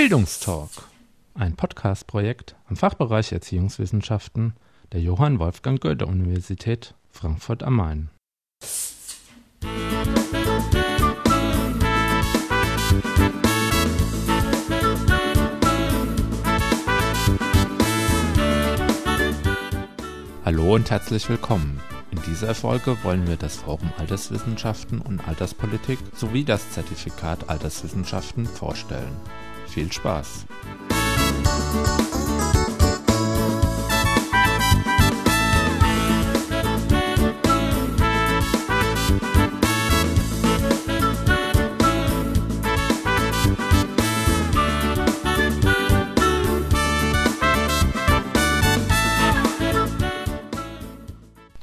Bildungstalk, ein Podcast-Projekt am Fachbereich Erziehungswissenschaften der Johann Wolfgang Goethe Universität Frankfurt am Main. Hallo und herzlich willkommen. In dieser Folge wollen wir das Forum Alterswissenschaften und Alterspolitik sowie das Zertifikat Alterswissenschaften vorstellen. Viel Spaß!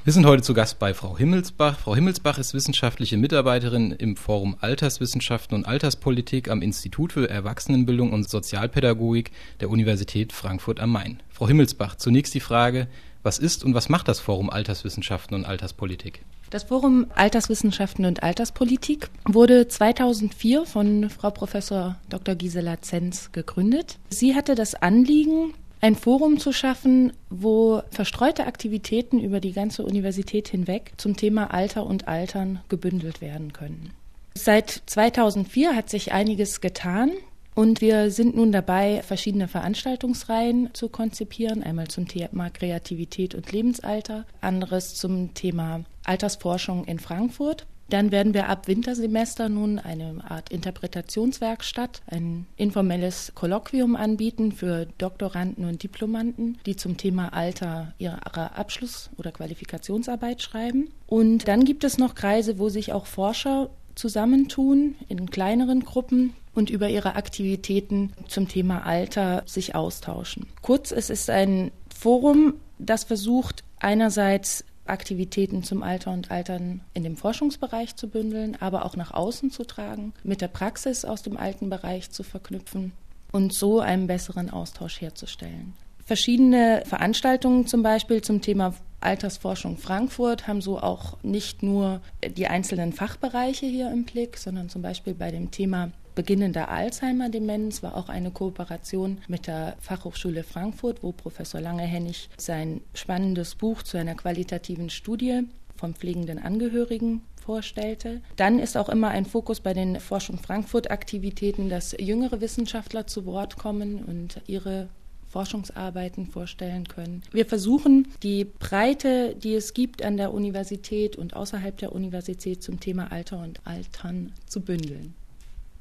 Wir sind heute zu Gast bei Frau Himmelsbach. Frau Himmelsbach ist wissenschaftliche Mitarbeiterin im Forum Alterswissenschaften und Alterspolitik am Institut für Erwachsenenbildung und Sozialpädagogik der Universität Frankfurt am Main. Frau Himmelsbach, zunächst die Frage, was ist und was macht das Forum Alterswissenschaften und Alterspolitik? Das Forum Alterswissenschaften und Alterspolitik wurde 2004 von Frau Professor Dr. Gisela Zenz gegründet. Sie hatte das Anliegen, ein Forum zu schaffen, wo verstreute Aktivitäten über die ganze Universität hinweg zum Thema Alter und Altern gebündelt werden können. Seit 2004 hat sich einiges getan. Und wir sind nun dabei, verschiedene Veranstaltungsreihen zu konzipieren. Einmal zum Thema Kreativität und Lebensalter, anderes zum Thema Altersforschung in Frankfurt. Dann werden wir ab Wintersemester nun eine Art Interpretationswerkstatt, ein informelles Kolloquium anbieten für Doktoranden und Diplomanten, die zum Thema Alter ihre Abschluss- oder Qualifikationsarbeit schreiben. Und dann gibt es noch Kreise, wo sich auch Forscher zusammentun in kleineren Gruppen und über ihre Aktivitäten zum Thema Alter sich austauschen. Kurz, es ist ein Forum, das versucht einerseits Aktivitäten zum Alter und Altern in dem Forschungsbereich zu bündeln, aber auch nach außen zu tragen, mit der Praxis aus dem alten Bereich zu verknüpfen und so einen besseren Austausch herzustellen. Verschiedene Veranstaltungen zum Beispiel zum Thema Altersforschung Frankfurt haben so auch nicht nur die einzelnen Fachbereiche hier im Blick, sondern zum Beispiel bei dem Thema beginnender Alzheimer-Demenz war auch eine Kooperation mit der Fachhochschule Frankfurt, wo Professor Lange-Hennig sein spannendes Buch zu einer qualitativen Studie vom pflegenden Angehörigen vorstellte. Dann ist auch immer ein Fokus bei den Forschung Frankfurt Aktivitäten, dass jüngere Wissenschaftler zu Wort kommen und ihre Forschungsarbeiten vorstellen können. Wir versuchen, die Breite, die es gibt an der Universität und außerhalb der Universität zum Thema Alter und Altern zu bündeln.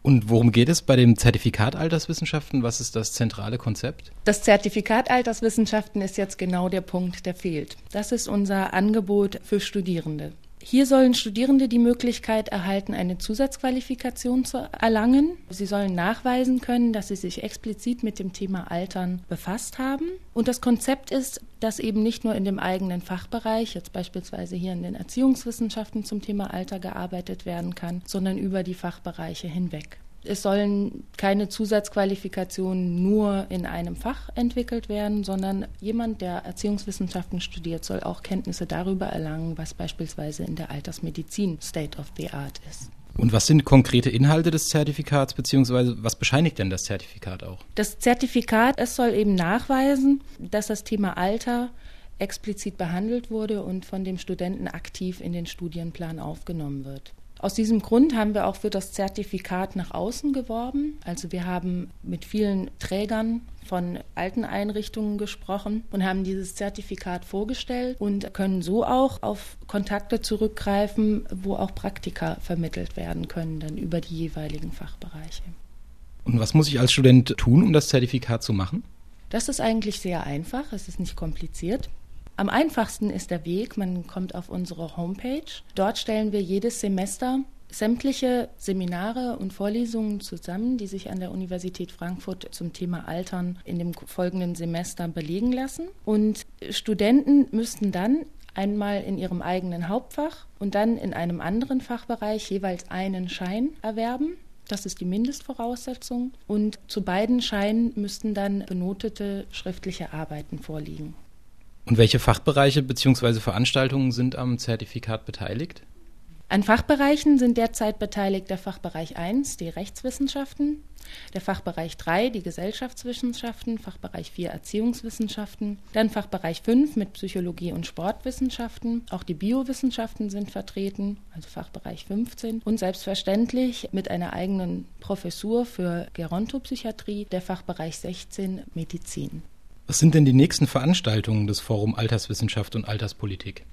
Und worum geht es bei dem Zertifikat Alterswissenschaften? Was ist das zentrale Konzept? Das Zertifikat Alterswissenschaften ist jetzt genau der Punkt, der fehlt. Das ist unser Angebot für Studierende. Hier sollen Studierende die Möglichkeit erhalten, eine Zusatzqualifikation zu erlangen. Sie sollen nachweisen können, dass sie sich explizit mit dem Thema Altern befasst haben. Und das Konzept ist, dass eben nicht nur in dem eigenen Fachbereich, jetzt beispielsweise hier in den Erziehungswissenschaften zum Thema Alter gearbeitet werden kann, sondern über die Fachbereiche hinweg. Es sollen keine Zusatzqualifikationen nur in einem Fach entwickelt werden, sondern jemand, der Erziehungswissenschaften studiert, soll auch Kenntnisse darüber erlangen, was beispielsweise in der Altersmedizin State of the Art ist. Und was sind konkrete Inhalte des Zertifikats, beziehungsweise was bescheinigt denn das Zertifikat auch? Das Zertifikat, es soll eben nachweisen, dass das Thema Alter explizit behandelt wurde und von dem Studenten aktiv in den Studienplan aufgenommen wird. Aus diesem Grund haben wir auch für das Zertifikat nach außen geworben. Also wir haben mit vielen Trägern von alten Einrichtungen gesprochen und haben dieses Zertifikat vorgestellt und können so auch auf Kontakte zurückgreifen, wo auch Praktika vermittelt werden können, dann über die jeweiligen Fachbereiche. Und was muss ich als Student tun, um das Zertifikat zu machen? Das ist eigentlich sehr einfach, es ist nicht kompliziert. Am einfachsten ist der Weg, man kommt auf unsere Homepage. Dort stellen wir jedes Semester sämtliche Seminare und Vorlesungen zusammen, die sich an der Universität Frankfurt zum Thema Altern in dem folgenden Semester belegen lassen. Und Studenten müssten dann einmal in ihrem eigenen Hauptfach und dann in einem anderen Fachbereich jeweils einen Schein erwerben. Das ist die Mindestvoraussetzung. Und zu beiden Scheinen müssten dann benotete schriftliche Arbeiten vorliegen. Und welche Fachbereiche bzw. Veranstaltungen sind am Zertifikat beteiligt? An Fachbereichen sind derzeit beteiligt der Fachbereich 1, die Rechtswissenschaften, der Fachbereich 3, die Gesellschaftswissenschaften, Fachbereich 4, Erziehungswissenschaften, dann Fachbereich 5 mit Psychologie und Sportwissenschaften, auch die Biowissenschaften sind vertreten, also Fachbereich 15 und selbstverständlich mit einer eigenen Professur für Gerontopsychiatrie der Fachbereich 16 Medizin. Was sind denn die nächsten Veranstaltungen des Forum Alterswissenschaft und Alterspolitik?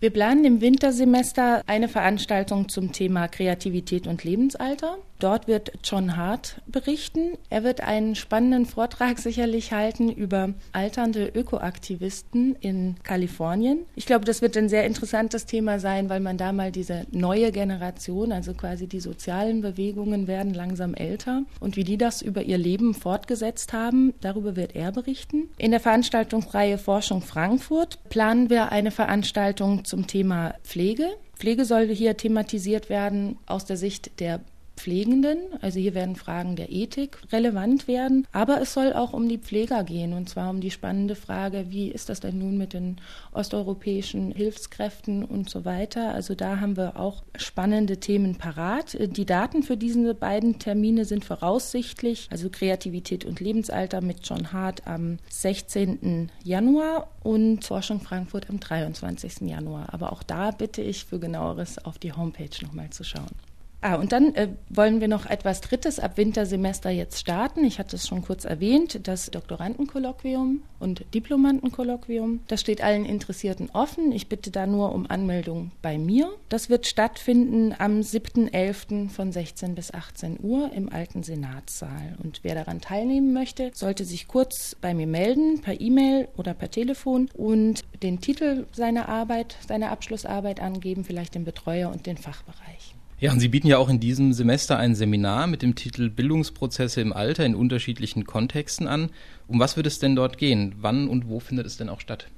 Wir planen im Wintersemester eine Veranstaltung zum Thema Kreativität und Lebensalter. Dort wird John Hart berichten. Er wird einen spannenden Vortrag sicherlich halten über alternde Ökoaktivisten in Kalifornien. Ich glaube, das wird ein sehr interessantes Thema sein, weil man da mal diese neue Generation, also quasi die sozialen Bewegungen werden langsam älter und wie die das über ihr Leben fortgesetzt haben, darüber wird er berichten. In der Veranstaltungsreihe Forschung Frankfurt planen wir eine Veranstaltung zum Thema Pflege. Pflege soll hier thematisiert werden aus der Sicht der Pflegenden. Also hier werden Fragen der Ethik relevant werden. Aber es soll auch um die Pfleger gehen und zwar um die spannende Frage, wie ist das denn nun mit den osteuropäischen Hilfskräften und so weiter. Also da haben wir auch spannende Themen parat. Die Daten für diese beiden Termine sind voraussichtlich, also Kreativität und Lebensalter mit John Hart am 16. Januar und Forschung Frankfurt am 23. Januar. Aber auch da bitte ich für genaueres auf die Homepage nochmal zu schauen. Ah, und dann äh, wollen wir noch etwas Drittes ab Wintersemester jetzt starten. Ich hatte es schon kurz erwähnt, das Doktorandenkolloquium und Diplomantenkolloquium. Das steht allen Interessierten offen. Ich bitte da nur um Anmeldung bei mir. Das wird stattfinden am 7.11. von 16 bis 18 Uhr im alten Senatssaal. Und wer daran teilnehmen möchte, sollte sich kurz bei mir melden, per E-Mail oder per Telefon und den Titel seiner Arbeit, seiner Abschlussarbeit angeben, vielleicht den Betreuer und den Fachbereich. Ja, und Sie bieten ja auch in diesem Semester ein Seminar mit dem Titel Bildungsprozesse im Alter in unterschiedlichen Kontexten an. Um was wird es denn dort gehen? Wann und wo findet es denn auch statt?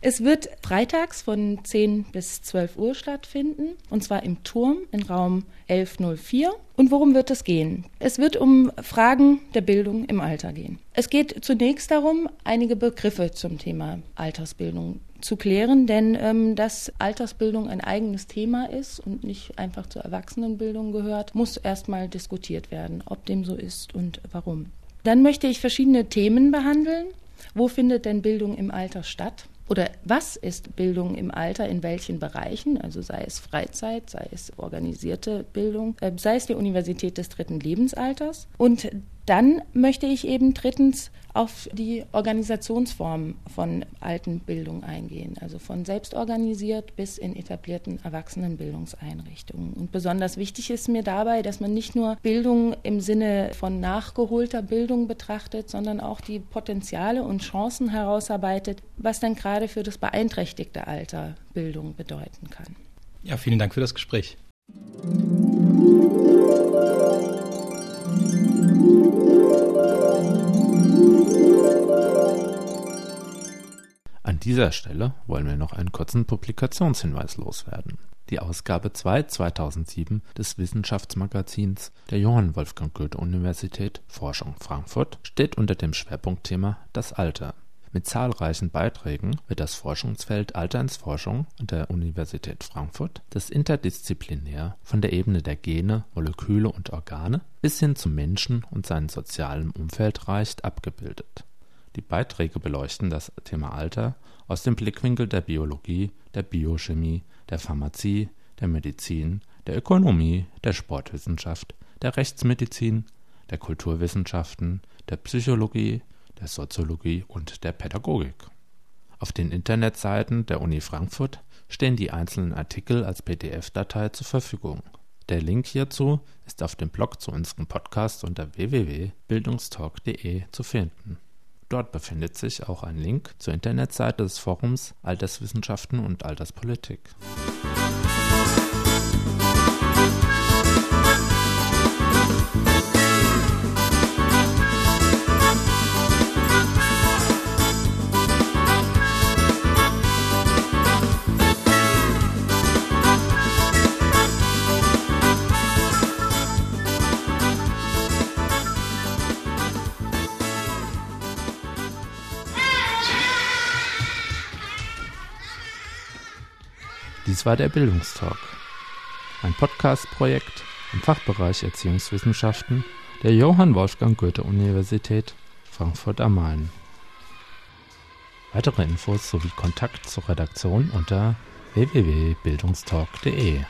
Es wird freitags von 10 bis 12 Uhr stattfinden, und zwar im Turm in Raum 1104. Und worum wird es gehen? Es wird um Fragen der Bildung im Alter gehen. Es geht zunächst darum, einige Begriffe zum Thema Altersbildung zu klären, denn ähm, dass Altersbildung ein eigenes Thema ist und nicht einfach zur Erwachsenenbildung gehört, muss erstmal diskutiert werden, ob dem so ist und warum. Dann möchte ich verschiedene Themen behandeln. Wo findet denn Bildung im Alter statt? Oder was ist Bildung im Alter in welchen Bereichen? Also sei es Freizeit, sei es organisierte Bildung, äh, sei es die Universität des dritten Lebensalters. Und dann möchte ich eben drittens auf die Organisationsform von Altenbildung eingehen, also von selbstorganisiert bis in etablierten Erwachsenenbildungseinrichtungen. Und besonders wichtig ist mir dabei, dass man nicht nur Bildung im Sinne von nachgeholter Bildung betrachtet, sondern auch die Potenziale und Chancen herausarbeitet, was dann gerade für das beeinträchtigte Alter Bildung bedeuten kann. Ja, vielen Dank für das Gespräch. An dieser Stelle wollen wir noch einen kurzen Publikationshinweis loswerden. Die Ausgabe 2 2007 des Wissenschaftsmagazins der Johann Wolfgang Goethe-Universität Forschung Frankfurt steht unter dem Schwerpunktthema Das Alter. Mit zahlreichen Beiträgen wird das Forschungsfeld Alternsforschung an der Universität Frankfurt, das interdisziplinär von der Ebene der Gene, Moleküle und Organe bis hin zum Menschen und seinem sozialen Umfeld reicht, abgebildet. Die Beiträge beleuchten das Thema Alter aus dem Blickwinkel der Biologie, der Biochemie, der Pharmazie, der Medizin, der Ökonomie, der Sportwissenschaft, der Rechtsmedizin, der Kulturwissenschaften, der Psychologie, der Soziologie und der Pädagogik. Auf den Internetseiten der Uni Frankfurt stehen die einzelnen Artikel als PDF-Datei zur Verfügung. Der Link hierzu ist auf dem Blog zu unserem Podcast unter www.bildungstalk.de zu finden Dort befindet sich auch ein Link zur Internetseite des Forums Alterswissenschaften und Alterspolitik. Dies war der Bildungstalk. ein Podcast-Projekt im Fachbereich Erziehungswissenschaften der Johann Wolfgang Goethe-Universität Frankfurt am Main. Weitere Infos sowie Kontakt zur Redaktion unter www.bildungstalk.de